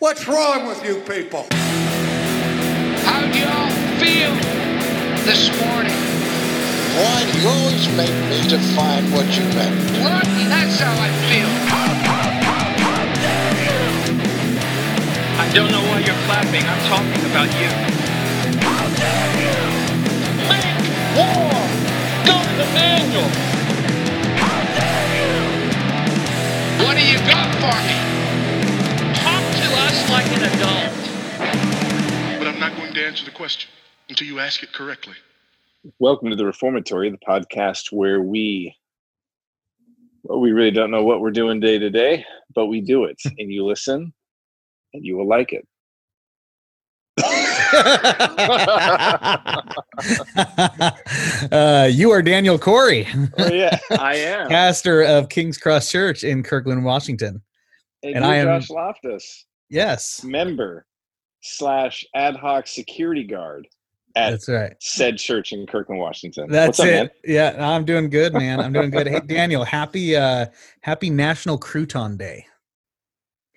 What's wrong with you people? How do y'all feel this morning? Why do you always make me define what you meant? What? That's how I feel. I don't know why you're clapping. I'm talking about you. Make war! Go to the manual! What do you got for me? Talk to us like an adult. But I'm not going to answer the question until you ask it correctly. Welcome to the Reformatory, the podcast where we, well, we really don't know what we're doing day to day, but we do it, and you listen, and you will like it. uh, you are Daniel Corey, Oh yeah, I am. pastor of King's Cross Church in Kirkland, Washington. and and you're I am- Josh Loftus, Yes, member slash ad hoc security guard at that's right. said church in Kirkland, Washington. That's What's up, it. man? Yeah, I'm doing good, man. I'm doing good. Hey, Daniel, happy uh happy National Crouton Day.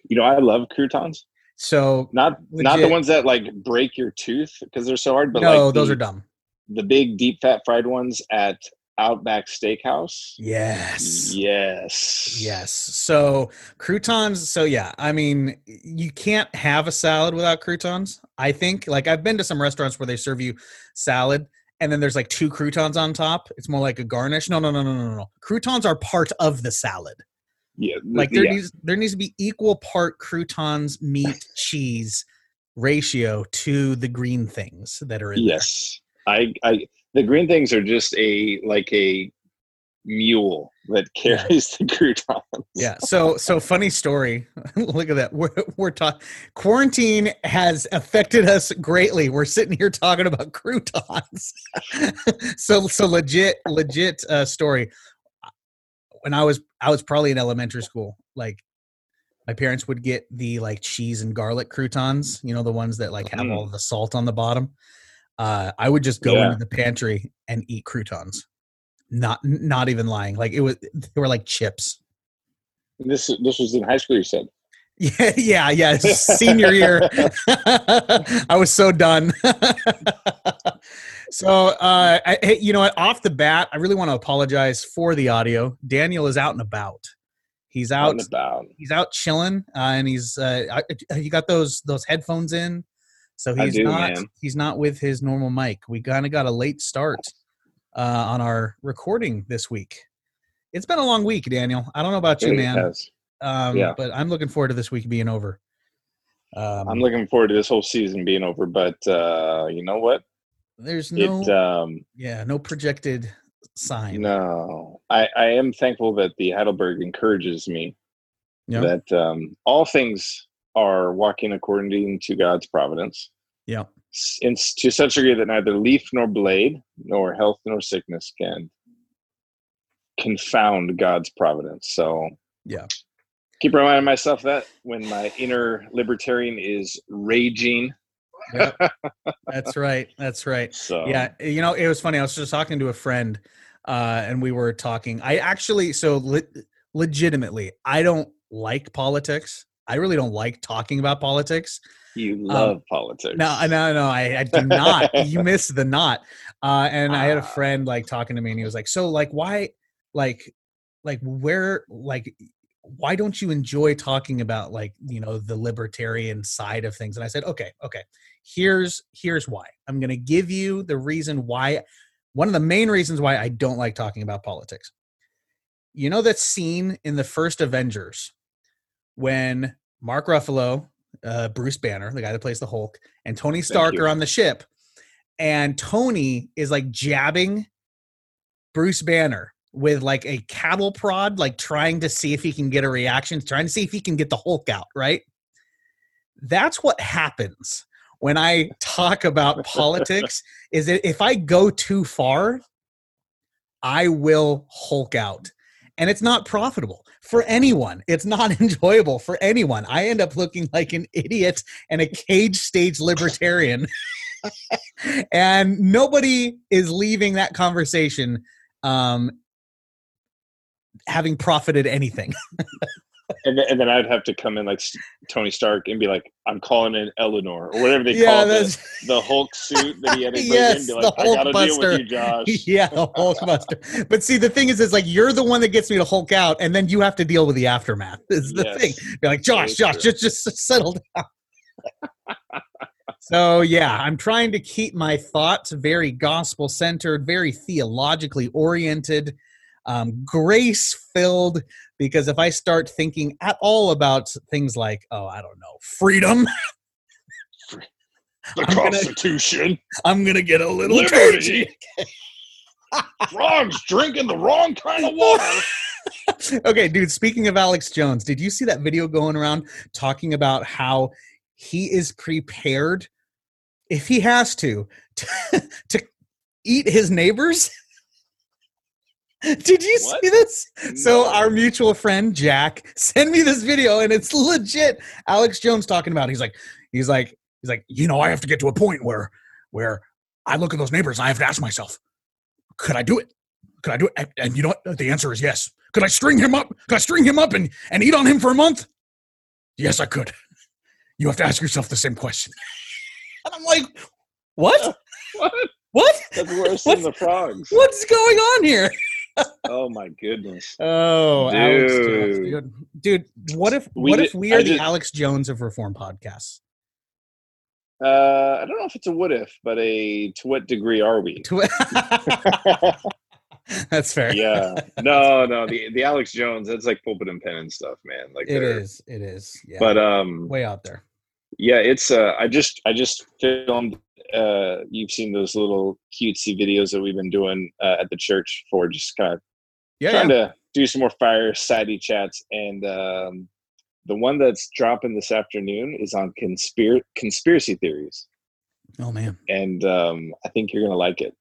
You know, I love croutons. So Not not the ones that like break your tooth because they're so hard, but no, like those the, are dumb. the big deep fat fried ones at Outback Steakhouse. Yes. Yes. Yes. So croutons. So yeah, I mean, you can't have a salad without croutons. I think. Like I've been to some restaurants where they serve you salad and then there's like two croutons on top. It's more like a garnish. No, no, no, no, no, no. Croutons are part of the salad. Yeah. Like there yeah. needs there needs to be equal part croutons, meat, cheese ratio to the green things that are in there. Yes. I I the green things are just a like a mule that carries the croutons. Yeah. So so funny story. Look at that. We're we're talking. Quarantine has affected us greatly. We're sitting here talking about croutons. so so legit legit uh, story. When I was I was probably in elementary school. Like my parents would get the like cheese and garlic croutons. You know the ones that like have Mm. all the salt on the bottom. Uh, I would just go Yeah. into the pantry and eat croutons. Not not even lying. Like it was they were like chips. This this was in high school. You said. Yeah, yeah, yeah. Senior year, I was so done. so, uh, I, hey, you know what? Off the bat, I really want to apologize for the audio. Daniel is out and about. He's Out out. and about. He's out chilling, uh, and he's. Uh, I, you got those those headphones in, so he's do, not. man. He's not with his normal mic. We kind of got a late start uh, on our recording this week. It's been a long week, Daniel. I don't know about you, It man. has. Um, Yeah. But I'm looking forward to this week being over. Um, I'm looking forward to this whole season being over, but uh, you know what? there's no, It um, yeah, no projected sign. no, I, I am thankful that the Heidelberg encourages me Yeah. that um, all things are walking according to God's providence. Yeah. In, to such a degree that neither leaf nor blade, nor health nor sickness can confound God's providence. So Yeah. keep reminding myself that when my inner libertarian is raging. Yep. That's right. That's right. So Yeah. You know, it was funny. I was just talking to a friend, uh, and we were talking. I actually, so le- legitimately, I don't like politics. I really don't like talking about politics. you love politics. Um, No, no, no, I, I do not. you miss the knot. Uh, and I had a Ah. friend like talking to me, and he was like, "So, like, why, like, like, where, like, why don't you enjoy talking about like, you know, the libertarian side of things?" And I said, "Okay, okay. Here's here's why. I'm going to give you the reason why. One of the main reasons why I don't like talking about politics. You know that scene in the first Avengers when Mark Ruffalo, uh, Bruce Banner, the guy that plays the Hulk, and Tony Stark are on the ship, and Tony is like jabbing Bruce Banner with like a cattle prod, like trying to see if he can get a reaction, trying to see if he can get the Hulk out, right? That's what happens when I talk about politics is that if I go too far, I will Hulk out. And it's not profitable for anyone. It's not enjoyable for anyone. I end up looking like an idiot and a cage stage libertarian. and nobody is leaving that conversation um, having profited anything. and then, and then I'd have to come in like Tony Stark and be like, "I'm calling in Eleanor" or whatever they yeah, call the, the Hulk suit that he had to bring Yes, in. Be the like, "I gotta deal with you, Josh." yeah, the Hulkbuster. But see, the thing is, is like you're the one that gets me to Hulk out, and then you have to deal with the aftermath. Is the Yes. thing. Be like, Josh, Josh, true. just just settle down. so yeah, I'm trying to keep my thoughts very gospel centered, very theologically oriented, um, grace filled. Because if I start thinking at all about things like, oh, I don't know, freedom, The I'm gonna- Constitution. I'm gonna get a little Liberty. Frogs drinking the wrong kind of water. okay, dude, speaking of Alex Jones, did you see that video going around talking about how he is prepared if he has to to, to eat his neighbors? Did you What? see this? So our mutual friend Jack sent me this video and it's legit Alex Jones talking about. it. He's like he's like he's like, "You know, I have to get to a point where where I look at those neighbors and I have to ask myself, could I do it? Could I do it? And, and you know what? The answer is yes. Could I string him up? Could I string him up and, and eat on him for a month? Yes, I could. You have to ask yourself the same question. And I'm like, what? What? What? That's worse What? than the frogs. What's going on here? Oh my goodness. Oh, Alex Jones, Dude. dude. Dude, what if We what did- if we I are the did- Alex Jones of Reform podcasts? Uh, I don't know if it's a what if, but a to what degree are we? That's fair. yeah. No, no. The the Alex Jones, that's like pulpit and pen and stuff, man. Like it is. It is. Yeah. But um way out there. Yeah, it's uh I just I just filmed uh you've seen those little cutesy videos that we've been doing uh, at the church for just kind of Yeah. trying yeah. to do some more fireside chats and um the one that's dropping this afternoon is on conspir- conspiracy theories Oh man. and um i think you're gonna like it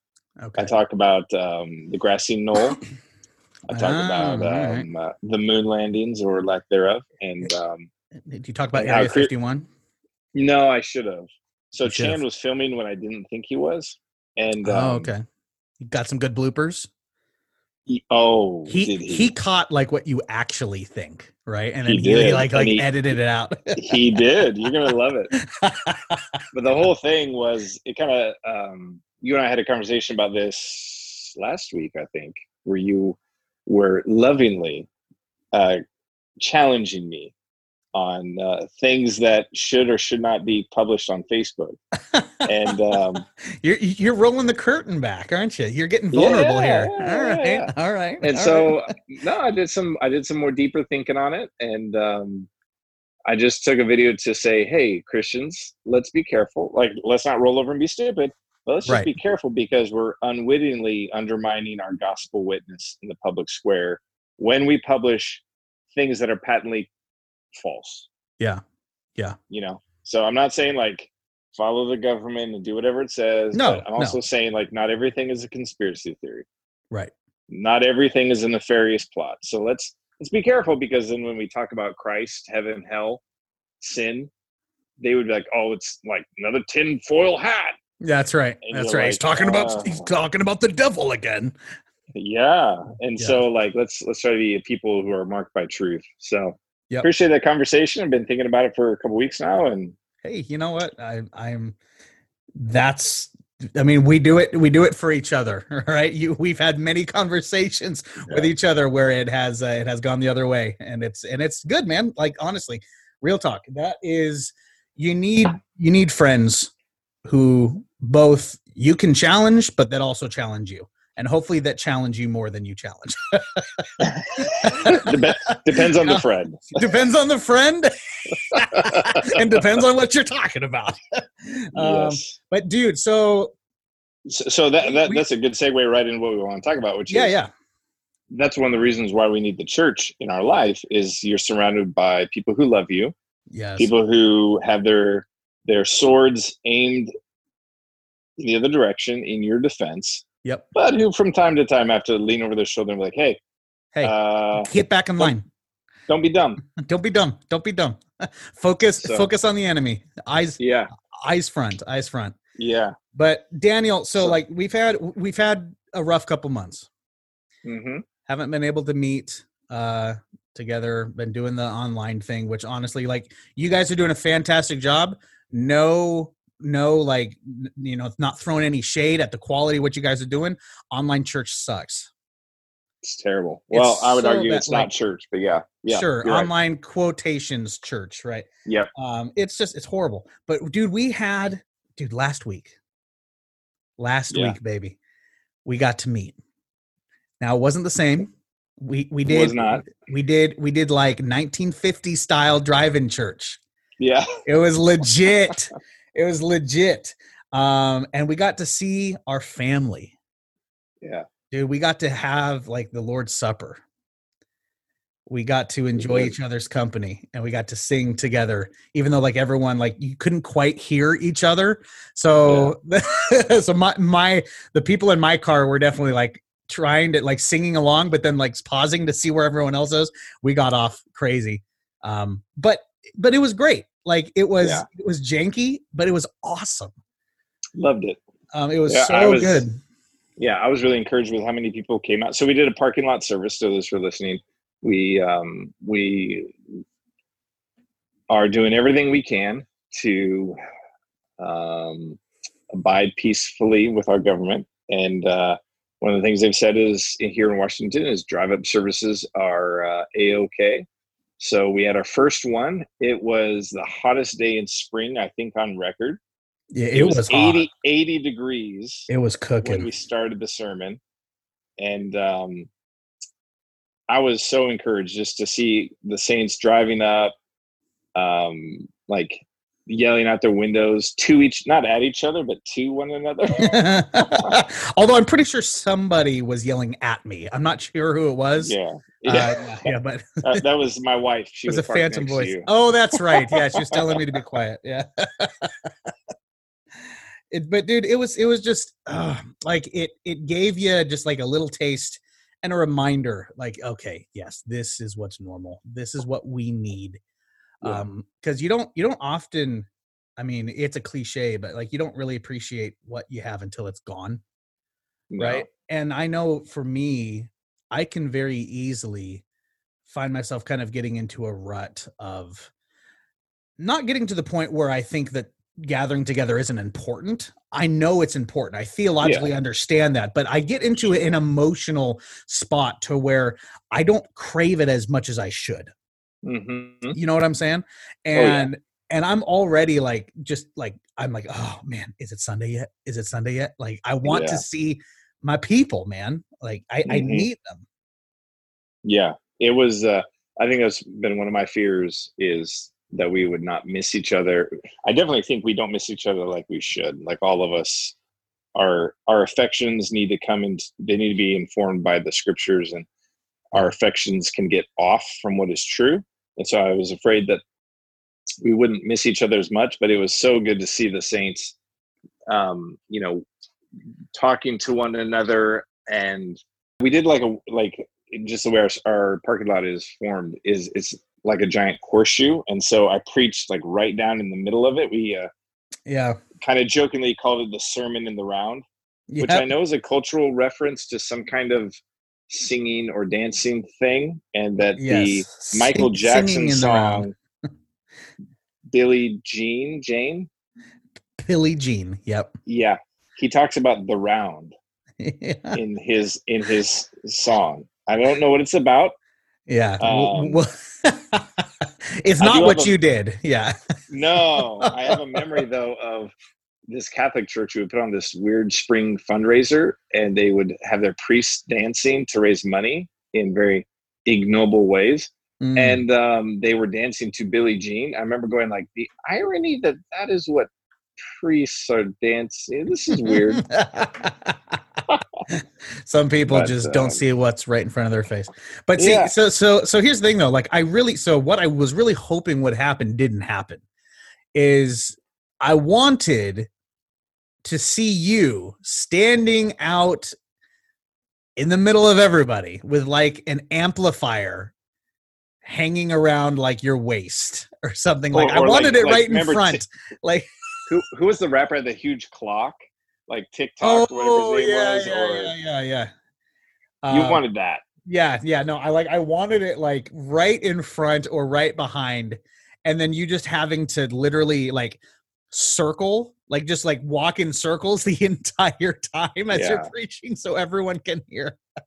Okay. i talk about um the grassy knoll i talk Ah, about right. um, uh, the moon landings or lack thereof and um Did you talk about Area cre- 51? No i should have so You should've. chan was filming when i didn't think he was and oh, um, okay. You got some good bloopers. he- oh He, did he caught like what you actually think, right? And He then he, he like like he- edited it out. he did you're gonna love it but the whole thing was it kind of um, you and I had a conversation about this last week, I think, where you were lovingly uh, challenging me on uh, things that should or should not be published on Facebook. And um, you're you're rolling the curtain back, aren't you? You're getting vulnerable Yeah, here. yeah, all right, yeah. all right. and all so right. no, I did some I did some more deeper thinking on it, and um, I just took a video to say, hey, Christians, let's be careful. Like, let's not roll over and be stupid. But let's just Right. be careful because we're unwittingly undermining our gospel witness in the public square when we publish things that are patently false. Yeah. Yeah. You know, so I'm not saying like follow the government and do whatever it says. No, but I'm also no. saying like not everything is a conspiracy theory right. not everything is a nefarious plot. So let's let's be careful because then when we talk about Christ, heaven, hell, sin, they would be like, "Oh, it's like another tin foil hat." That's right. And That's right. he's like, talking about he's "Oh." talking about the devil again. Yeah, and Yeah. so like let's let's try to be people who are marked by truth. So Yep. appreciate that conversation. I've been thinking about it for a couple weeks now, and Hey, you know what? I I'm that's I mean, we do it we do it for each other, right? You we've had many conversations with each other where it has uh, it has gone the other way and it's and it's good, man. Like honestly, real talk. That is you need you need friends who both you can challenge but that also challenge you. And hopefully that challenge you more than you challenge. Dep- depends on the friend. depends on the friend and depends on what you're talking about. Um, yes. but dude, so So, so that, that we- that's a good segue right into what we want to talk about, which yeah, is yeah. that's one of the reasons why we need the church in our life is you're surrounded by people who love you Yes. people who have their their swords aimed in the other direction in your defense Yep. but who from time to time have to lean over their shoulder and be like hey Hey, uh, get back in line. don't be dumb Don't be dumb. Don't be dumb. focus So- focus on the enemy. Eyes yeah eyes front. Eyes front. yeah But Daniel, so So- like we've had we've had a rough couple months. Mm-hmm. Haven't been able to meet uh together, been doing the online thing, which honestly, like you guys are doing a fantastic job. No, no, like you know, it's not throwing any shade at the quality of what you guys are doing. Online church sucks. It's terrible. It's Well, I would so argue bad, it's like- not church, but yeah, yeah, sure, you're right. online quotations church, right? yeah Um, it's just it's horrible. But dude, we had dude last week. Last Yeah. week, baby. We got to meet. Now it wasn't the same. We we did was not. we did we did like 1950 style drive-in church. Yeah, It was legit. it was legit. Um, and we got to see our family. yeah. Dude, we got to have like the Lord's Supper. We got to enjoy each other's company and we got to sing together, even though like everyone like you couldn't quite hear each other. So so my my the people in my car were definitely like trying to like singing along, but then like pausing to see where everyone else is. We got off crazy. Um, but but it was great. Like it was Yeah. it was janky, but it was awesome. Loved it. Um, it was Yeah, so was- good. yeah, I was really encouraged with how many people came out. So we did a parking lot service. So those for listening, we um, we are doing everything we can to um, abide peacefully with our government. And uh, one of the things they've said is here in Washington is drive up services are uh, a okay. So we had our first one. It was the hottest day in spring, I think, on record. Yeah, it, was, hot. 80, 80 degrees It was when cooking. we started the sermon and um i was so encouraged just to see the saints driving up um like yelling out their windows to each not at each other but to one another Although I'm pretty sure somebody was yelling at me. I'm not sure who it was. yeah Uh, yeah yeah, yeah, but that, that was my wife she was was, a phantom voice. Oh, that's right. Yeah, she was telling me to be quiet. Yeah. it, but dude, it was it was just uh, like it it gave you just like a little taste and a reminder like okay, yes, this is what's normal. This is what we need. Yeah. Um you don't you don't often I mean, it's a cliche, but like you don't really appreciate what you have until it's gone No. right and i know for me i can very easily find myself kind of getting into a rut of not getting to the point where i think that gathering together isn't important. I know it's important. I theologically understand that but i get into an emotional spot to where i don't crave it as much as i should Mhm. you know what i'm saying Oh, yeah. and and i'm already like just like i'm like oh man is it sunday yet is it sunday yet like i want Yeah. to see my people man like i i Mhm. need them Yeah, it was. Uh, I think that's been one of my fears is that we would not miss each other. I definitely think we don't miss each other like we should. Like all of us, our our affections need to come and They need to be informed by the scriptures, and our affections can get off from what is true. And so I was afraid that we wouldn't miss each other as much. But it was so good to see the saints, um, you know, talking to one another. And we did like a like just the way our, our parking lot is formed is it's like a giant horseshoe. And so i preached like right down in the middle of it. We uh, yeah. kind of jokingly called it the sermon in the round yeah which i know is a cultural reference to some kind of singing or dancing thing and that yes the michael jackson the song billie jean jane? Billy jean yep. Yeah he talks about the round yeah in his in his song. I don't know what it's about. Yeah Um, it's not what a- you did yeah. No, I have a memory though of this Catholic church would put on this weird spring fundraiser, and they would have their priests dancing to raise money in very ignoble ways, Mm. and um, they were dancing to Billie Jean. I remember going like, the irony that that is what priests are dancing. This is weird. Some people But, just um, don't see what's right in front of their face. But see, Yeah. so so so here's the thing though. Like I really so what I was really hoping would happen didn't happen. Is I wanted to see you standing out in the middle of everybody with like an amplifier hanging around like your waist or something like Or- I wanted like- it like, right in remember front. like who who was the rapper had the huge clock, like TikTok, or whatever oh his name yeah, was, yeah, or yeah, yeah, yeah. you Um, wanted that. Yeah, yeah, no, I like I wanted it like right in front or right behind, and then you just having to literally like circle, like just like walk in circles the entire time as Yeah. you're preaching, so everyone can hear.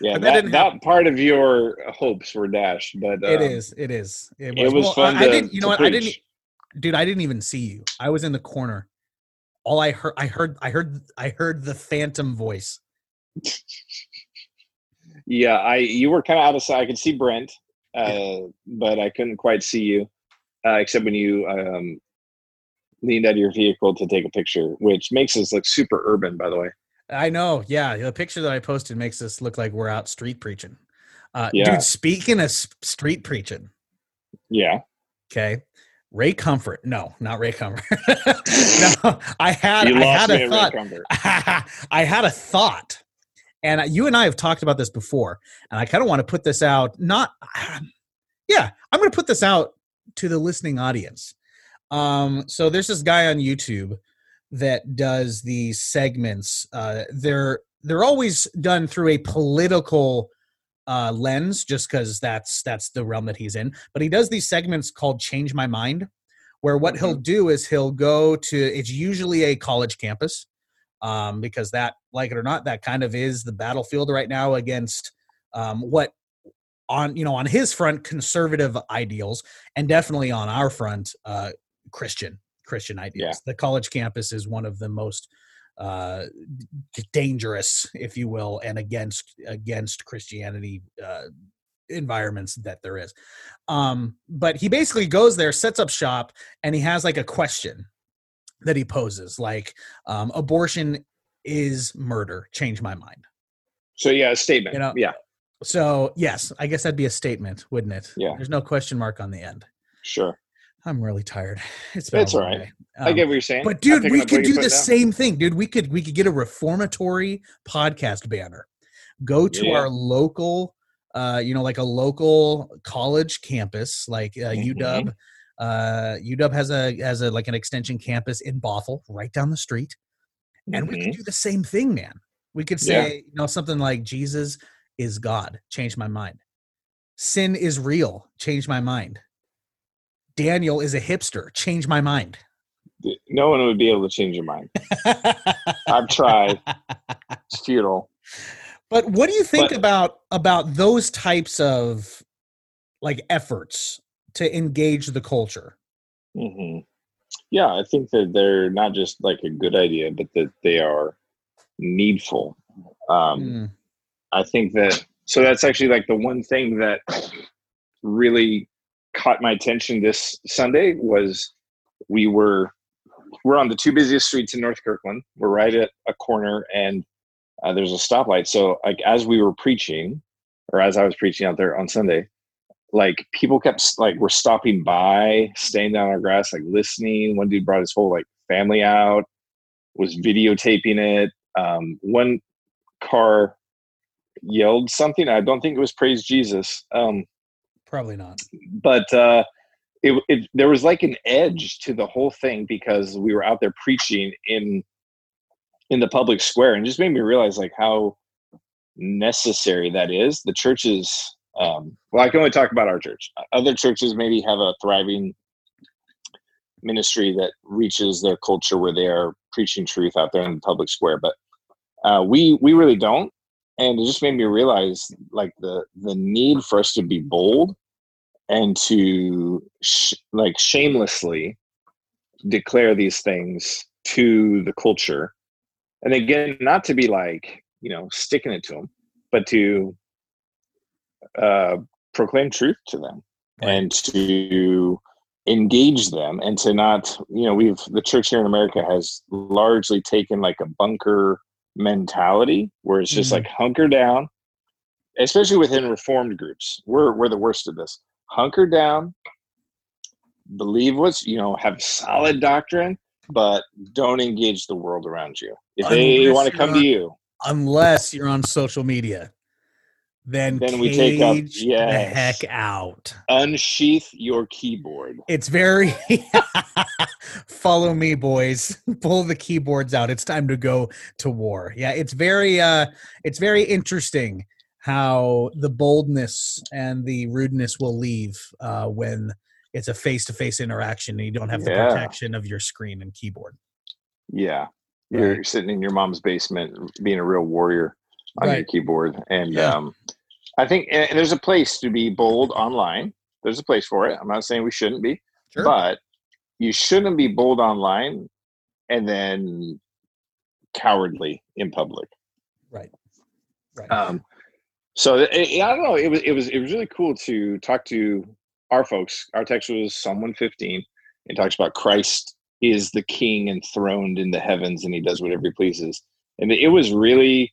Yeah, But that that, that, part of your hopes were dashed, but it um, is, it is, it It was Well, fun. I, to, I didn't, you know what? I didn't, dude. I didn't even see you. I was in the corner. All I heard, I heard, I heard, I heard the phantom voice. Yeah, I you were kind of out of sight. I could see Brent, uh, but I couldn't quite see you, uh, except when you um, leaned out of your vehicle to take a picture, which makes us look super urban, by the way. I know. Yeah, the picture that I posted makes us look like we're out street preaching. Uh, Yeah. Dude, speaking of street preaching, Yeah, okay. Ray Comfort. No, not Ray Comfort. no, I had you I had a thought. I had a thought, and you and I have talked about this before, and I kind of want to put this out. Not, yeah, I'm going to put this out to the listening audience. Um, so there's this guy on YouTube that does these segments. Uh, they're they're always done through a political uh, lens, just because that's that's the realm that he's in. But he does these segments called "Change My Mind," where what he'll do is he'll go to. It's usually a college campus um, because that, like it or not, that kind of is the battlefield right now against um, what on you know on his front conservative ideals and definitely on our front uh, Christian Christian ideals. The college campus is one of the most uh, d- dangerous, if you will, and against against Christianity uh, environments that there is. Um, but he basically goes there, sets up shop, and he has like a question that he poses, like um, abortion is murder. Change my mind. So yeah, a statement. You know, yeah, So yes, I guess that'd be a statement, wouldn't it? Yeah. There's no question mark on the end. sure. I'm really tired. It's been a That's all right. I Um, get what you're saying. but dude, we could do the down. same thing, dude. We could we could get a reformatory podcast banner. Go to Yeah. our local, uh, you know, like a local college campus, like uh, Mhm. UW. Uh, UW has a has a like an extension campus in Bothell, right down the street, and we could do the same thing, man. We could Yeah. say, you know, something like Jesus is God. Change my mind. Sin is real. Change my mind. Daniel is a hipster. Change my mind. no one would be able to change your mind. I've tried. It's futile. But what do you think But- about about those types of like efforts to engage the culture? hmm Yeah, I think that they're not just like a good idea, but that they are needful. Um, Mm, I think that so that's actually like the one thing that really caught my attention this Sunday was we were we're on the two busiest streets in North Kirkland. We're right at a corner and uh, there's a stoplight. So like as we were preaching, or as I was preaching out there on Sunday, like people kept like were stopping by, staying down on grass, like listening. One dude brought his whole like family out, was videotaping it. Um, one car yelled something. I don't think it was praise Jesus. Um, probably not. but uh, it, it there was like an edge to the whole thing because we were out there preaching in in the public square and just made me realize like how necessary that is. The churches um well i can only talk about our church. Other churches maybe have a thriving ministry that reaches their culture where they are preaching truth out there in the public square but uh, we we really don't. And it just made me realize like the the need for us to be bold and to sh- like shamelessly declare these things to the culture. And again not to be like you know sticking it to them but to uh, proclaim truth to them and to engage them and to not you know we've the church here in america has largely taken like a bunker mentality where it's just Mhm. like hunker down especially within reformed groups. We're we're the worst of this hunker down believe what's you know have solid doctrine but don't engage the world around you if they Unless want to come to you're- Unless you're on social media, then Then we take up- cage the heck out. unsheath your keyboard It's very follow me, boys. Pull the keyboards out. It's time to go to war. Yeah, it's very uh it's very interesting how the boldness and the rudeness will leave uh, when it's a face-to-face interaction and you don't have the Yeah. protection of your screen and keyboard. Yeah. You're Right. sitting in your mom's basement being a real warrior on your keyboard. And Yeah. um, I think and there's a place to be bold online. There's a place for it. I'm not saying we shouldn't be, Sure. but you shouldn't be bold online and then cowardly in public. right. Right. Um, so it, it- I don't know. It was it was it was really cool to talk to our folks. Our text was Psalm 115. It talks about Christ is the King enthroned in the heavens, and He does whatever He pleases. And it was really,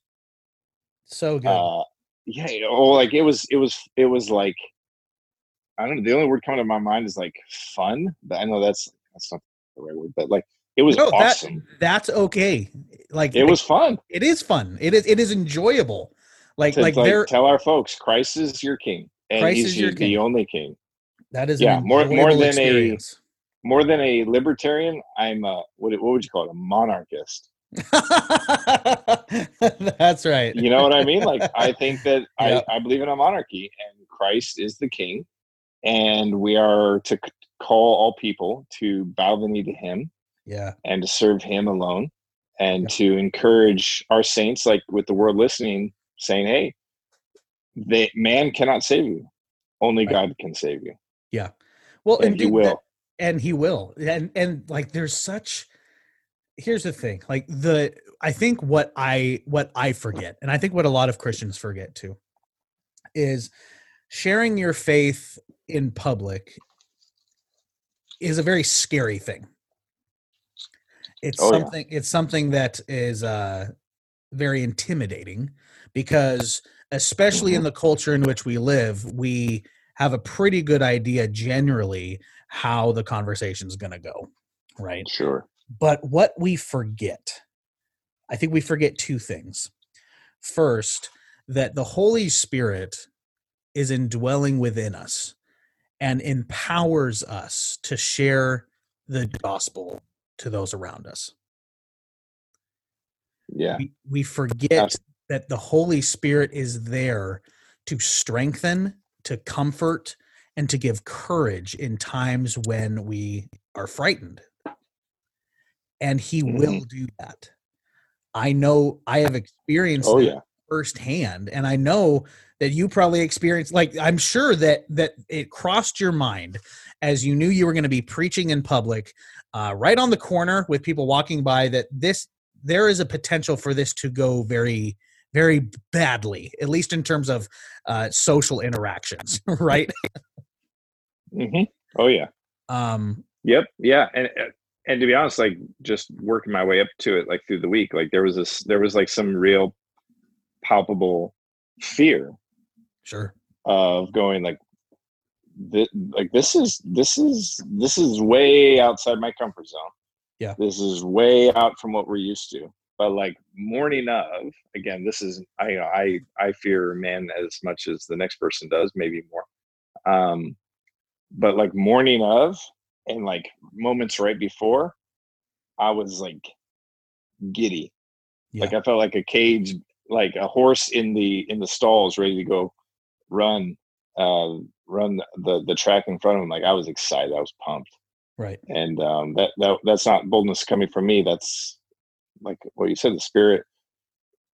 so good. uh, yeah. Oh, like it was it was it was like I don't know. The only word coming to my mind is like fun. But I know that's that's not the right word, but like it was No, that- awesome. That's okay. Like it was fun. it is fun. It is it is enjoyable. Like To, like like, tell our folks, Christ is your King, and Christ He's is your the king. only King. that is yeah, more- more than a- more than a libertarian, I'm a what, what would you call it? A monarchist. That's right. You know what I mean? Like I think that Yep. I, I believe in a monarchy, and Christ is the king, and we are to c- call all people to bow the knee to Him Yeah. and to serve Him alone, and Yep. to encourage our saints, like with the world listening, saying, "Hey, they, man cannot save you; only Right. God can save you, Yeah, Well, and, and He will." that- and he will. And and like there's such here's the thing. Like the I think what I what I forget, and I think what a lot of Christians forget too, is sharing your faith in public is a very scary thing. It's Oh, yeah. something it's something that is uh very intimidating because especially Mm-hmm. in the culture in which we live, we have a pretty good idea generally how the conversation is going to go, right? Sure. But what we forget, I think we forget two things. First, that the Holy Spirit is indwelling within us and empowers us to share the gospel to those around us. Yeah. We, we forget that the Holy Spirit is there to strengthen, to comfort, and to give courage in times when we are frightened. And He will do that. I know I have experienced Oh yeah. firsthand, and I know that you probably experienced. Like I'm sure that that it crossed your mind as you knew you were going to be preaching in public, uh, right on the corner with people walking by. That this there is a potential for this to go very very badly, at least in terms of uh, social interactions, right? hmm Oh yeah. Um, Yep. Yeah. And and to be honest, like just working my way up to it, like through the week, like there was this, there was like some real palpable fear sure. of going like, this, like this is this is this is way outside my comfort zone. Yeah. This is way out from what we're used to. But like morning of, again, this is I I I fear man as much as the next person does, maybe more. Um, but like morning of and like moments right before, I was like giddy. Yeah. Like I felt like a cage, like a horse in the in the stalls, ready to go run, uh, run the the track in front of him. Like I was excited, I was pumped, right. and um, that that that's not boldness coming from me. That's like what you said, the spirit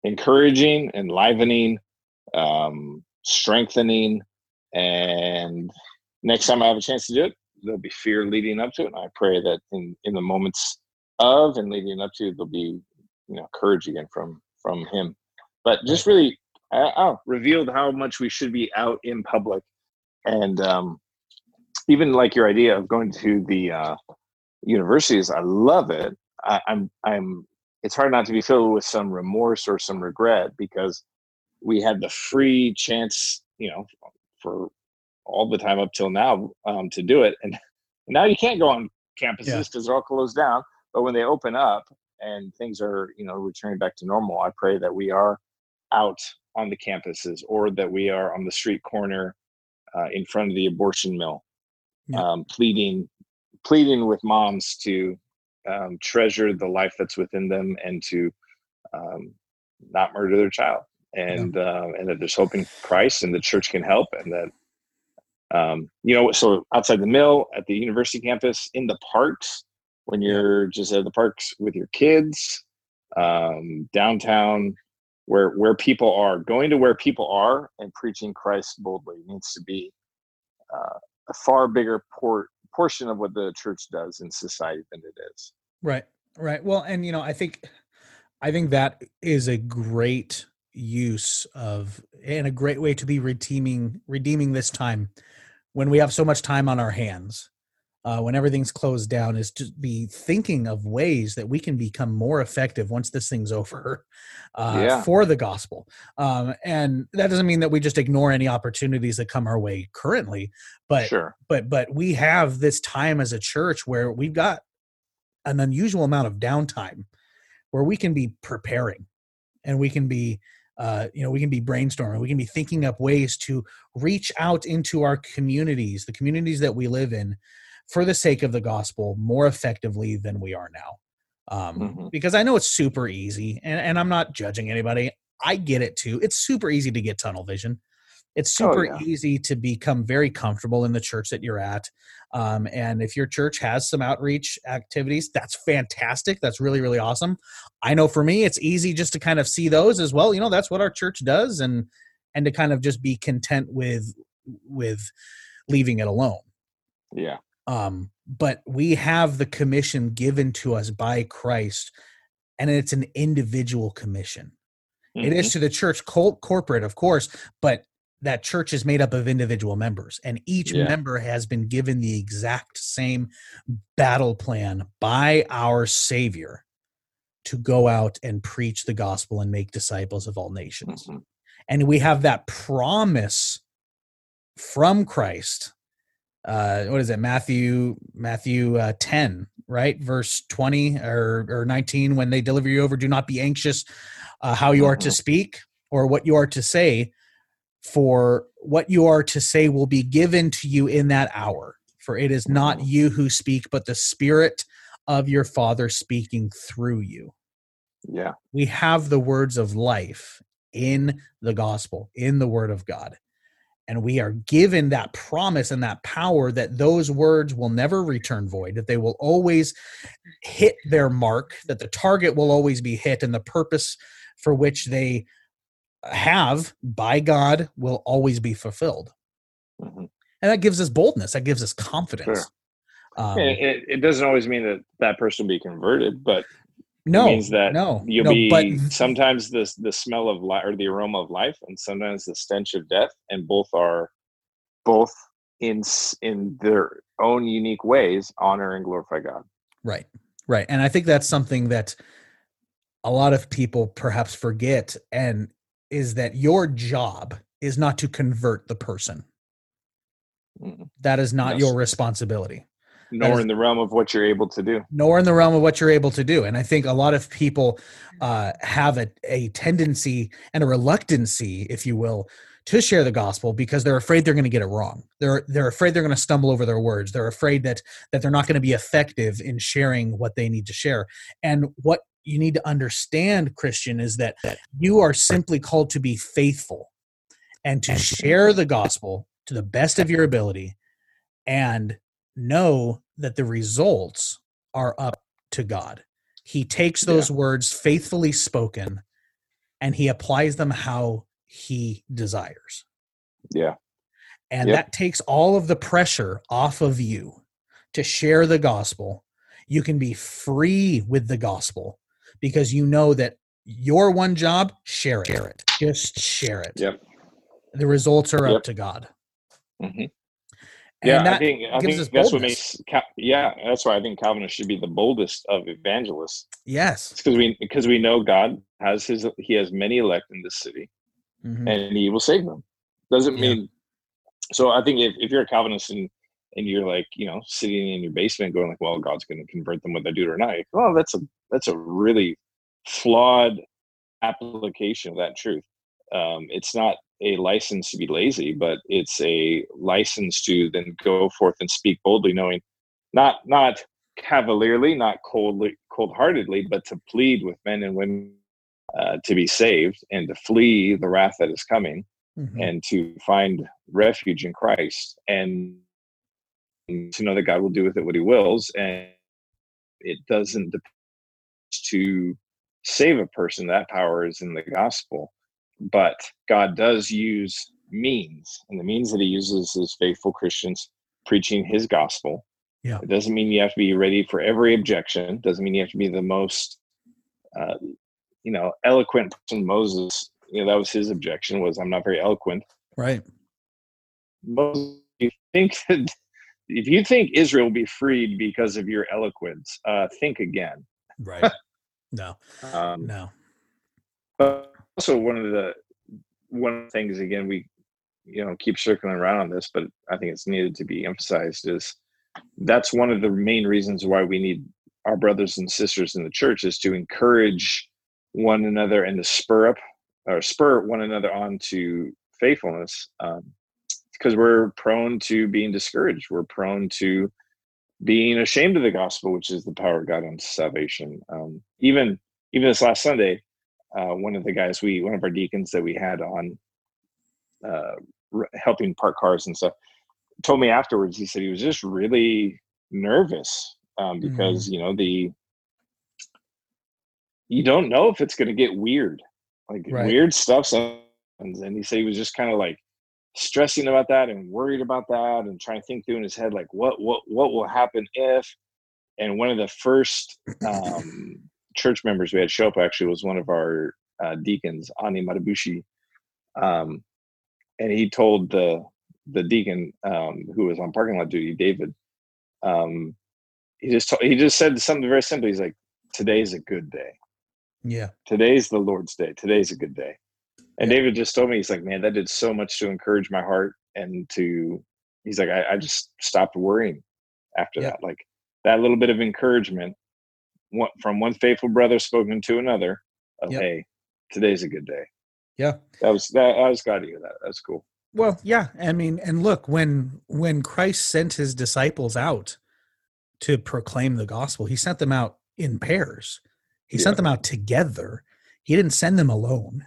encouraging, enlivening, um, strengthening, and next time I have a chance to do it, there'll be fear leading up to it. And I pray that in in the moments of and leading up to, there'll be you know courage again from from him. But just really, I, I revealed how much we should be out in public, and um, even like your idea of going to the uh, universities. I love it. I, I'm I'm. It's hard not to be filled with some remorse or some regret because we had the free chance, you know, for all the time up till now um, to do it, and now you can't go on campuses Yeah. because they're all closed down. But when they open up and things are, you know, returning back to normal, I pray that we are out on the campuses or that we are on the street corner uh, in front of the abortion mill, Yeah. um, pleading, pleading with moms to um, treasure the life that's within them and to um, not murder their child. And uh, and that there's hope in Christ, and the church can help, and that um, you know, so outside the mill, at the university campus, in the parks, when you're just at the parks with your kids, um, downtown, where where people are going to where people are and preaching Christ boldly needs to be uh, a far bigger por- portion of what the church does in society than it is. Right. Right. Well, and you know, I think I think that is a great use of and a great way to be redeeming redeeming this time when we have so much time on our hands uh, when everything's closed down is to be thinking of ways that we can become more effective once this thing's over uh, Yeah. for the gospel um, and that doesn't mean that we just ignore any opportunities that come our way currently but sure. but but we have this time as a church where we've got an unusual amount of downtime where we can be preparing and we can be uh, you know we can be brainstorming we can be thinking up ways to reach out into our communities the communities that we live in for the sake of the gospel more effectively than we are now. Um, Mhm. because i know it's super easy and, and i'm not judging anybody. I get it too. It's super easy to get tunnel vision. It's Oh, super yeah. easy to become very comfortable in the church that you're at. Um, and if your church has some outreach activities that's fantastic. That's really really awesome. I know for me it's easy just to kind of see those as well you know that's what our church does and and to kind of just be content with with leaving it alone. Yeah. Um but we have the commission given to us by christ and it's an individual commission it Mhm. is to the church cult, corporate of course but that church is made up of individual members and each Yeah. member has been given the exact same battle plan by our savior to go out and preach the gospel and make disciples of all nations Mhm. and we have that promise from christ uh what is it matthew matthew uh, 10 right verse 20 or or 19 when they deliver you over do not be anxious uh, how you are to Mhm. speak or what you are to say for what you are to say will be given to you in that hour for it is not Mhm. you who speak but the spirit of your father speaking through you Yeah. we have the words of life in the gospel, in the word of God. And we are given that promise and that power that those words will never return void, that they will always hit their mark, that the target will always be hit, and the purpose for which they have by God will always be fulfilled. Mhm. And that gives us boldness, that gives us confidence. Sure. Um, it, it, it doesn't always mean that that person will be converted, but no, it means that no, you'll no, be but sometimes the the smell of life or the aroma of life, and sometimes the stench of death, and both are both in in their own unique ways honor and glorify God. Right. Right. And I think that's something that a lot of people perhaps forget and is that your job is not to convert the person. Mm. That is not Yes. your responsibility. Nor is- in the realm of what you're able to do. nor in the realm of what you're able to do. And I think a lot of people uh, have a, a tendency and a reluctancy, if you will, to share the gospel because they're afraid they're going to get it wrong. They're they're afraid they're going to stumble over their words. They're afraid that that they're not going to be effective in sharing what they need to share. And what you need to understand, Christian, is that you are simply called to be faithful and to share the gospel to the best of your ability and know that the results are up to God. He takes those words faithfully spoken and he applies them how he desires. Yeah. And Yep. that takes all of the pressure off of you to share the gospel. You can be free with the gospel because you know that your one job, share it. Share it. Just share it. Yep. The results are Yep. up to God. Mhm. And Yeah, I think I think that's what makes yeah, that's why I think Calvinists should be the boldest of evangelists. Yes. Because we because we know God has his he has many elect in this city, Mhm. and he will save them. Doesn't Yeah. mean so. I think if, if you're a Calvinist and and you're like you know sitting in your basement going like, well, God's going to convert them whether they do it or not. Oh, that's a that's a really flawed application of that truth. Um, it's not a license to be lazy, but it's a license to then go forth and speak boldly, knowing not not cavalierly, not coldly, cold-heartedly, but to plead with men and women uh, to be saved and to flee the wrath that is coming Mhm. and to find refuge in Christ and to know that God will do with it what he wills and it doesn't depend to save a person that power is in the gospel but God does use means and the means that he uses is faithful Christians preaching his gospel Yeah. it doesn't mean you have to be ready for every objection doesn't mean you have to be the most uh, you know eloquent person Moses you know that was his objection was I'm not very eloquent Right. Moses, you think that if you think Israel will be freed because of your eloquence, uh, think again. Right. no. Um, No. but also, one of the one of the things again we you know keep circling around on this, but I think it's needed to be emphasized is that's one of the main reasons why we need our brothers and sisters in the church is to encourage one another and to spur up or spur one another on to faithfulness um, because we're prone to being discouraged. We're prone to being ashamed of the gospel which is the power of god unto salvation. Um, even even this last sunday uh, one of the guys we one of our deacons that we had on uh, r- helping park cars and stuff told me afterwards he said he was just really nervous um, because you know the you don't know if it's going to get weird like Right. weird stuff happens and he said he was just kind of like stressing about that and worried about that and trying to think through in his head like what what what will happen if and one of the first um, church members we had show up actually was one of our uh, deacons ani matabushi um, and he told the the deacon um, who was on parking lot duty david um, he just told, he just said something very simple he's like today's a good day Yeah. today's the Lord's day. Today's a good day. And Yeah. David just told me, he's like, man, that did so much to encourage my heart and to, he's like, I, I just stopped worrying after Yeah. that. Like that little bit of encouragement one, from one faithful brother spoken to another of, Yep. hey, today's a good day. Yeah. That was, that, I was glad to hear that. That's cool. Well, yeah. I mean, and look, when when Christ sent his disciples out to proclaim the gospel, he sent them out in pairs. He sent them out together. He didn't send them alone.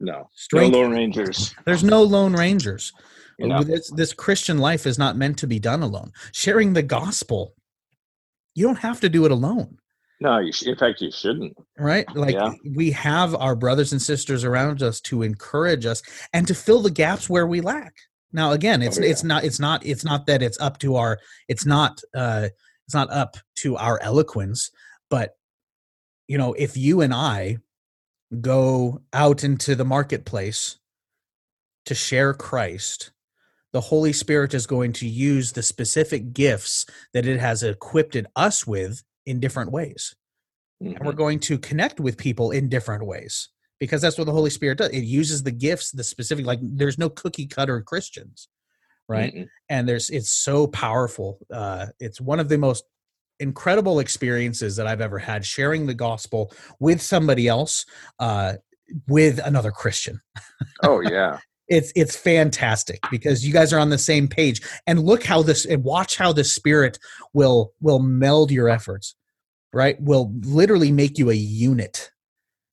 No, Strength. no Lone Rangers. There's no lone rangers. You know? This, this Christian life is not meant to be done alone. Sharing the gospel, you don't have to do it alone, No, you sh- in fact, you shouldn't. right? Like Yeah. we have our brothers and sisters around us to encourage us and to fill the gaps where we lack. Now, again, it's Oh, yeah. it's not it's not it's not that it's up to our it's not uh it's not up to our eloquence, but you know, if you and I go out into the marketplace to share Christ, the Holy Spirit is going to use the specific gifts that it has equipped us with in different ways. And we're Mhm. going to connect with people in different ways because that's what the Holy Spirit does. It uses the gifts, the specific, like there's no cookie cutter Christians, right? Mm-mm. and there's it's so powerful uh it's one of the most incredible experiences that i've ever had sharing the gospel with somebody else uh with another christian Oh yeah. It's it's fantastic because you guys are on the same page and look how this and watch how the spirit will will meld your efforts right will literally make you a unit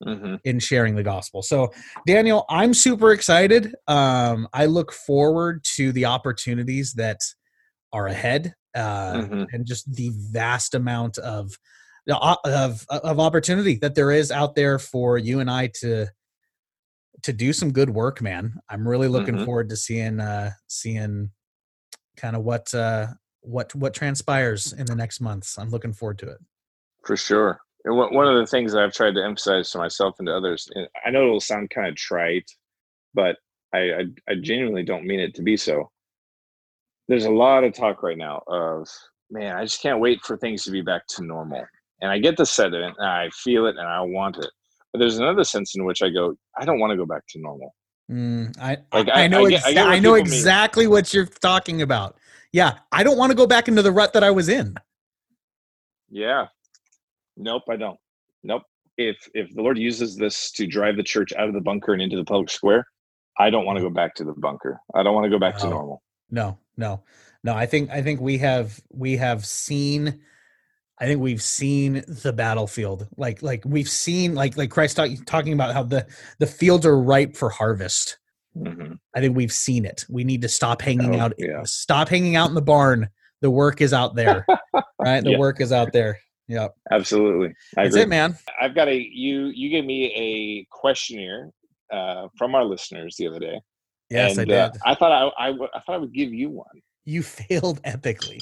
hmm in sharing the gospel. So, Daniel, I'm super excited. Um, I look forward to the opportunities that are ahead, uh, Mhm. and just the vast amount of of of opportunity that there is out there for you and I to to do some good work, man. I'm really looking Mhm. forward to seeing uh, seeing kind of what uh, what what transpires in the next months. I'm looking forward to it. For sure. And one one of the things that I've tried to emphasize to myself and to others, and I know it'll sound kind of trite, but I, I, I genuinely don't mean it to be so. There's a lot of talk right now of, man, I just can't wait for things to be back to normal. And I get the sentiment, and I feel it, and I want it. But there's another sense in which I go, I don't want to go back to normal. Mm, I, Like, I, I- know I get- I exa- get I know people mean. exactly what you're talking about. Yeah, I don't want to go back into the rut that I was in. Yeah. Nope, I don't. Nope. If if the Lord uses this to drive the church out of the bunker and into the public square, I don't want to go back to the bunker. I don't want to go back to normal. No, no, no. I think I think we have we have seen I think we've seen the battlefield. Like like we've seen like like Christ talk, talking about how the the fields are ripe for harvest. Mhm. I think we've seen it. We need to stop hanging Oh, out. yeah. Stop hanging out in the barn. The work is out there. right? The Yeah. work is out there. Yeah. Absolutely. I That's agree. it, man. I've got a you you gave me a questionnaire uh, from our listeners the other day. Yes, and, I uh, did. I thought I, I w- I thought I would give you one. you failed epically.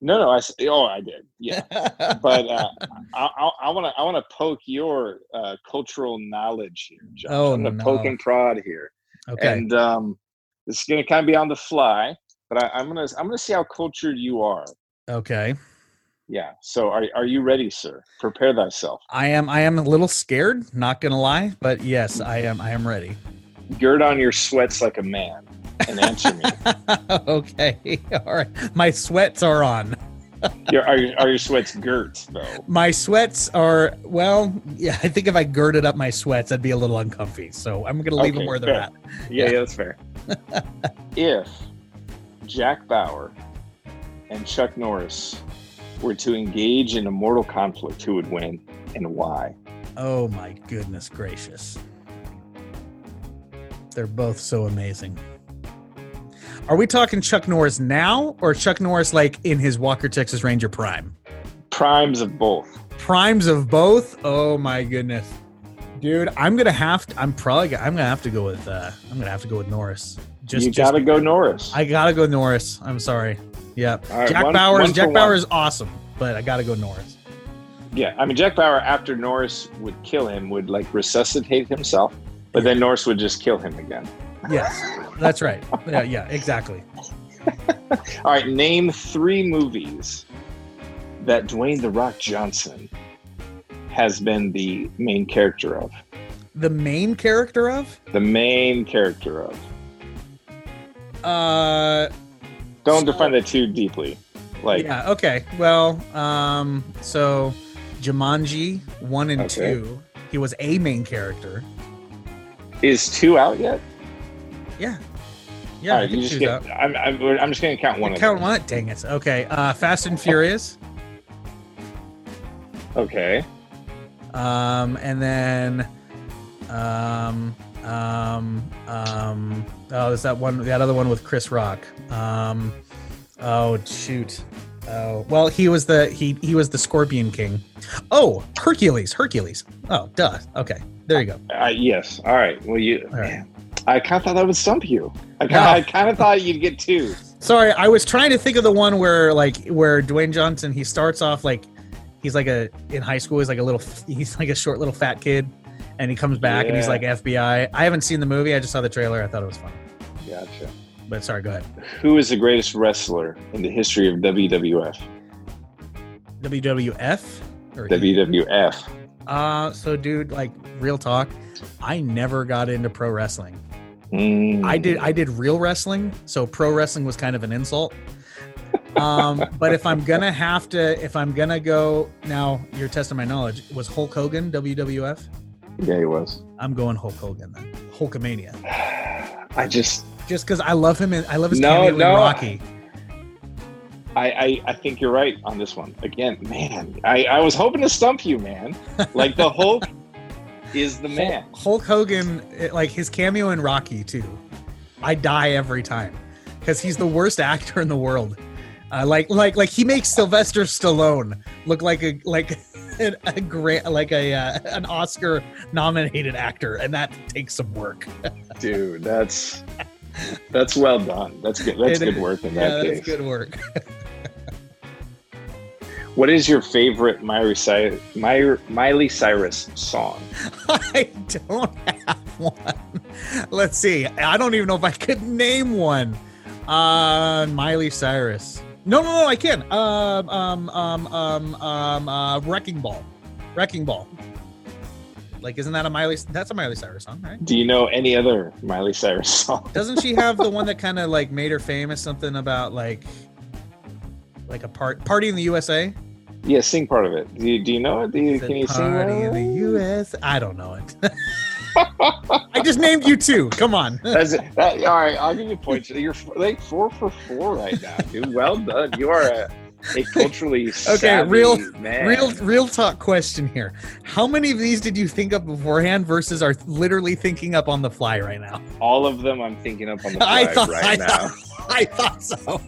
No, no, I oh I did. Yeah. but uh, I, want to I want to poke your uh, cultural knowledge here, Josh. Oh, I'm gonna poke and prod here, okay. and um, this is gonna kind of be on the fly. But I, I'm gonna I'm gonna see how cultured you are. okay. Yeah. So are are you ready, sir? Prepare thyself. I am I am a little scared, not gonna lie, but yes, I am I am ready. Gird on your sweats like a man and answer me. okay. All right. My sweats are on. your, are, your, are your sweats girt though? My sweats are well, yeah, I think if I girded up my sweats, I'd be a little uncomfy. So I'm gonna leave them Okay, where they're at. Yeah, Yeah. yeah, that's fair. if Jack Bauer and Chuck Norris were to engage in a mortal conflict, who would win and why? Oh my goodness gracious. They're both so amazing. Are we talking Chuck Norris now or Chuck Norris like in his Walker Texas Ranger prime? Primes of both. Primes of both? Oh my goodness. Dude, I'm gonna have to I'm probably I'm gonna have to go with uh I'm gonna have to go with Norris. Just you just gotta go Norris. I gotta go Norris. I'm sorry. Yeah. Right, Jack one- Bauer one is Jack Bauer one. is awesome, but I gotta go Norris. yeah, I mean Jack Bauer after Norris would kill him would like resuscitate himself, but then Norris would just kill him again. Yes. That's right. Yeah, yeah, exactly. All right, name three movies that Dwayne the Rock Johnson has been the main character of. The main character of? The main character of. Uh Don't So- define that too deeply. Like, yeah, okay. Well, um, so Jumanji one and Okay. two, he was a main character. is two out yet? Yeah, yeah. All you just get, I'm, I'm, I'm just gonna count one of Count them. one. Dang it. Okay. Uh, Fast and Furious. Okay. Um, and then, um, um, um. Oh, there's that one. That other one with Chris Rock. Um. Oh shoot. Oh well, he was the he he was the Scorpion King. Oh, Hercules. Hercules. Oh, duh. Okay, there you go. Uh, yes. All right. Well, you. All right. Man, I kind of thought that would stump you. I kind, No. I kind of thought you'd get two. Sorry, I was trying to think of the one where like where Dwayne Johnson he starts off like he's like a in high school he's like a little he's like a short little fat kid and he comes back and he's like FBI. I haven't seen the movie. I just saw the trailer. I thought it was fun. Gotcha. But sorry, go ahead. Who is the greatest wrestler in the history of WWF? WWF or WWF. uh so dude like real talk, I never got into pro wrestling. Mm. I did I did real wrestling, so pro wrestling was kind of an insult. Um, but if I'm gonna have to, if I'm gonna go now, you're testing my knowledge. Was Hulk Hogan WWF? Yeah, he was. I'm going Hulk Hogan then. Hulkamania. I just. Just because I love him and I love his No, cameo in. Rocky. I, I, I think you're right on this one. Again, man, I, I was hoping to stump you, man. Like the Hulk is the man. Hulk Hogan, like his cameo in Rocky too. I die every time because he's the worst actor in the world. Uh, like like like he makes Sylvester Stallone look like a like a, a great like a uh, an Oscar nominated actor, and that takes some work. Dude, that's that's well done. That's good. That's It good is- work in yeah, that that's case. good work. What is your favorite Miley Cyrus, Miley Cyrus song? I don't have one. Let's see. I don't even know if I could name one. Uh, Miley Cyrus. No, no, no. I can. Um, um, um, um, um, uh, Wrecking Ball. Wrecking Ball. Like, isn't that a Miley? That's a Miley Cyrus song, right? Do you know any other Miley Cyrus song? Doesn't she have the one that kind of like made her famous? Something about like, like a part party in the USA. Yeah, sing part of it. Do you, do you know it? Do you, can you sing party in the US. I don't know it. I just named you two. Come on. That's it. That, all right, I'll give you points. You're like four for four right now, dude. Well done. You are a a culturally Okay, savvy real- man. Real, real talk question here. How many of these did you think up beforehand versus are literally thinking up on the fly right now? All of them, I'm thinking up on the fly I thought- right I now. I thought so.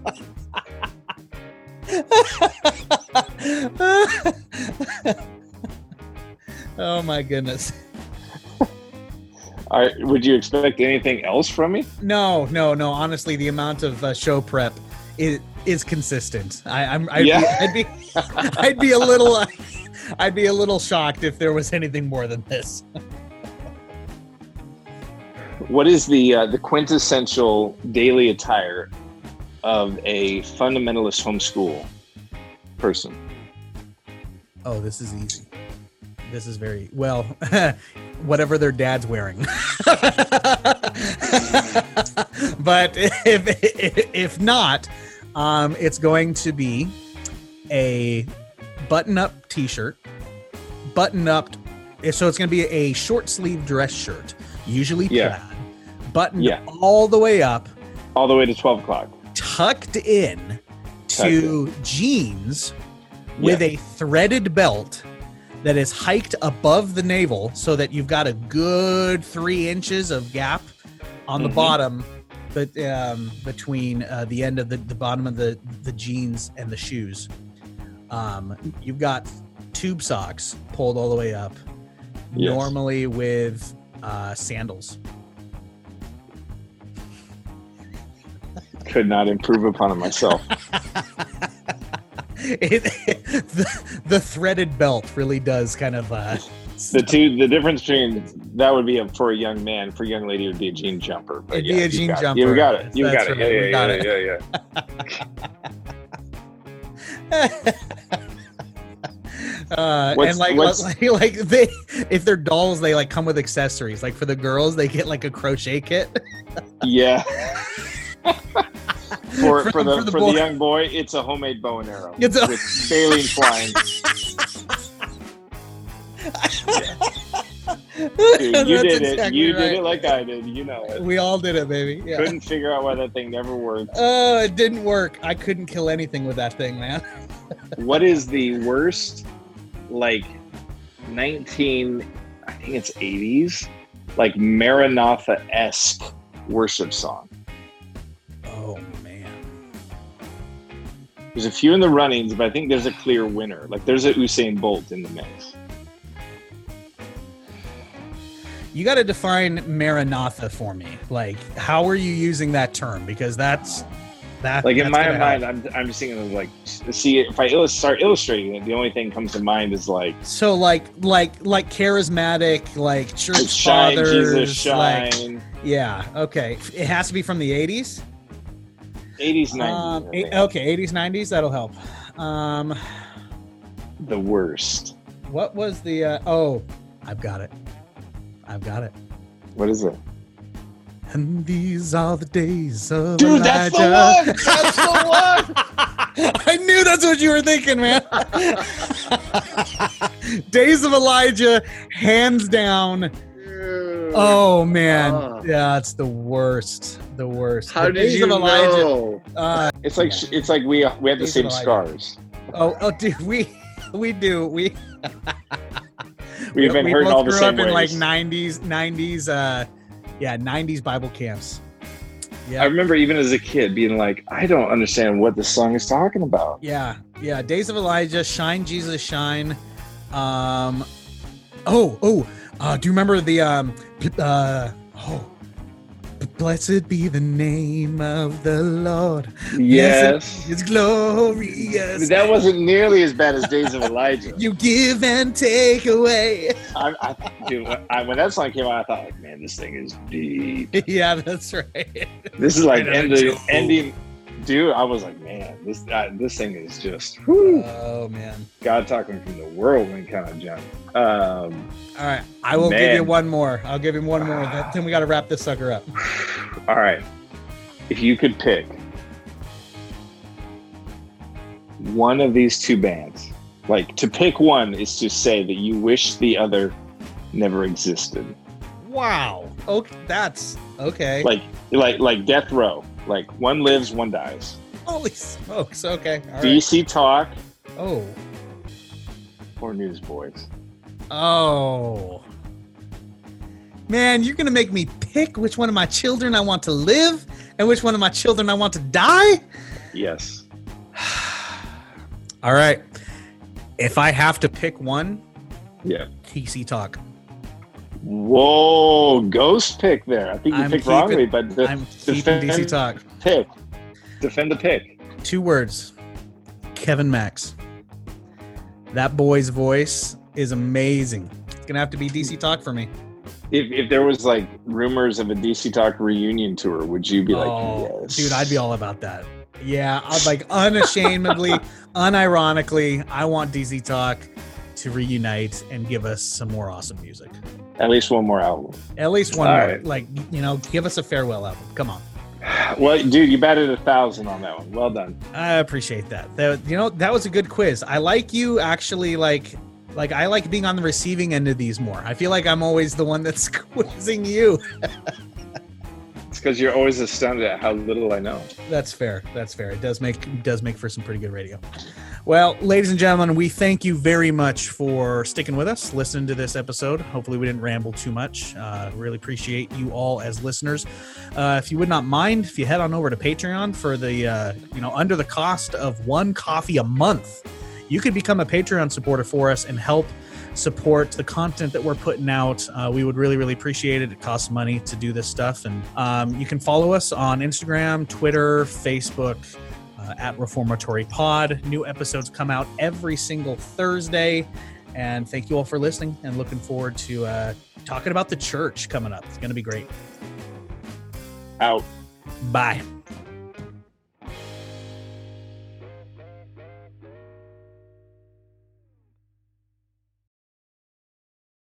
Oh my goodness. Right, would you expect anything else from me? No, no, no. Honestly, the amount of uh, show prep is is consistent. I, I'm. I'd, Yeah. be, I'd be. I'd be a little. Uh, I'd be a little shocked if there was anything more than this. What is the uh, the quintessential daily attire of a fundamentalist homeschool person? Oh, this is easy. This is very well. whatever their dad's wearing. but if if not, um, it's going to be a button-up T-shirt, button-up. So it's going to be a short-sleeve dress shirt, usually Yeah. plaid, buttoned Yeah. all the way up, All the way to twelve o'clock. Tucked in Tucked to jeans with a threaded belt that is hiked above the navel so that you've got a good three inches of gap on the Mhm. bottom but um, between uh, the end of the, the bottom of the, the jeans and the shoes um, you've got tube socks pulled all the way up Yes. normally with uh, sandals Could not improve upon it myself. it, the, the threaded belt really does kind of uh, The two, the difference between that would be a, for a young man, for a young lady, it would be a jean jumper. But It'd yeah, be a you jean got it. jumper. You got it. You got it. right, Yeah, yeah, yeah, it. yeah, yeah. uh, and like, like like they if they're dolls they like come with accessories like for the girls they get like a crochet kit Yeah. for, For- for the for the for the young boy, it's a homemade bow and arrow It's a- with baleen twine. Dude, you That's did it. You right. did it like I did. You know it. we all did it baby yeah Couldn't figure out why that thing never worked. oh it didn't work i couldn't kill anything with that thing man what is the worst like 19 i think it's 80s like maranatha-esque worship song there's a few in the runnings but i think there's a clear winner. Like there's a usain bolt in the mix. You got to define maranatha for me. Like how are you using that term? Because that's that like in my mind i'm, I'm just thinking of like see if i illus- start illustrating it the only thing that comes to mind is like so like like like charismatic like church shine fathers jesus like yeah okay. It has to be from the 80s 80s 90s um, eight- okay 80s 90s that'll help um the worst what was the uh, oh i've got it i've got it what is it and these are the days of Dude, that's the Elijah. one! That's the one! I knew that's what you were thinking, man. Days of Elijah, hands down. Oh man, yeah, it's the worst. The worst. How The did Days you of Elijah. know? Uh, It's like Yeah. it's like we we have the Days same scars. oh, oh, dude, we we do we. We've been we hurt both all the grew same up in like '90s, '90s, uh, yeah, '90s Bible camps. Yeah, I remember even as a kid being like, I don't understand what this song is talking about. Yeah, yeah. Days of Elijah, Shine Jesus Shine. Um oh, oh, uh do you remember the um uh oh Blessed be the name of the Lord. Yes. It's glorious. That wasn't nearly as bad as Days of Elijah. You give and take away. I, I, dude, when, I, when that song came out, I thought, like, man, this thing is deep. yeah, that's right. This is like ending, ending. Dude, I was like, man, this uh, this thing is just whew, Oh man. God talking from the whirlwind kind of junk. Um, All right, I will give you one more. I'll give him one more. Then then we got to wrap this sucker up. all right, if you could pick one of these two bands, like to pick one is to say that you wish the other never existed. Wow. Okay, that's okay. Like like like Death Row. Like one lives, one dies. Holy smokes. Okay. All right. DC Talk Oh. or Newsboys? Oh. Man, you're going to make me pick which one of my children I want to live and which one of my children I want to die? Yes. All right. If I have to pick one, Yeah. DC Talk. Whoa, ghost pick there. I think you I'm picked keeping- wrongly, but de- I'm keeping DC Talk. pick. Defend the pick. Two words Kevin Max. That boy's voice is amazing. It's going to have to be DC Talk for me. If, if there was like rumors of a DC Talk reunion tour, would you be like, oh, yes? dude, I'd be all about that. Yeah, I'd like unashamedly, unironically, I want DC Talk to reunite and give us some more awesome music. At least one more album. At least one All more. right. Like, you know, give us a farewell album. Come on. Well, dude, you batted a thousand on that one. Well done. I appreciate that. That you know, that was a good quiz. I like you actually like like I like being on the receiving end of these more. I feel like I'm always the one that's quizzing you. It's because you're always astounded at how little I know. That's fair. That's fair. It does make does make for some pretty good radio. Well, ladies and gentlemen, we thank you very much for sticking with us, listening to this episode. Hopefully, we didn't ramble too much. Uh, really appreciate you all as listeners. Uh, if you would not mind, if you head on over to Patreon for the uh, you know under the cost of one coffee a month, you could become a Patreon supporter for us and help support the content that we're putting out. Uh, we would really, really appreciate it. It costs money to do this stuff. And um, you can follow us on Instagram, Twitter, Facebook, uh, at Reformatory Pod. New episodes come out every single Thursday. And thank you all for listening and looking forward to uh, talking about the church coming up. It's going to be great. Out. Bye.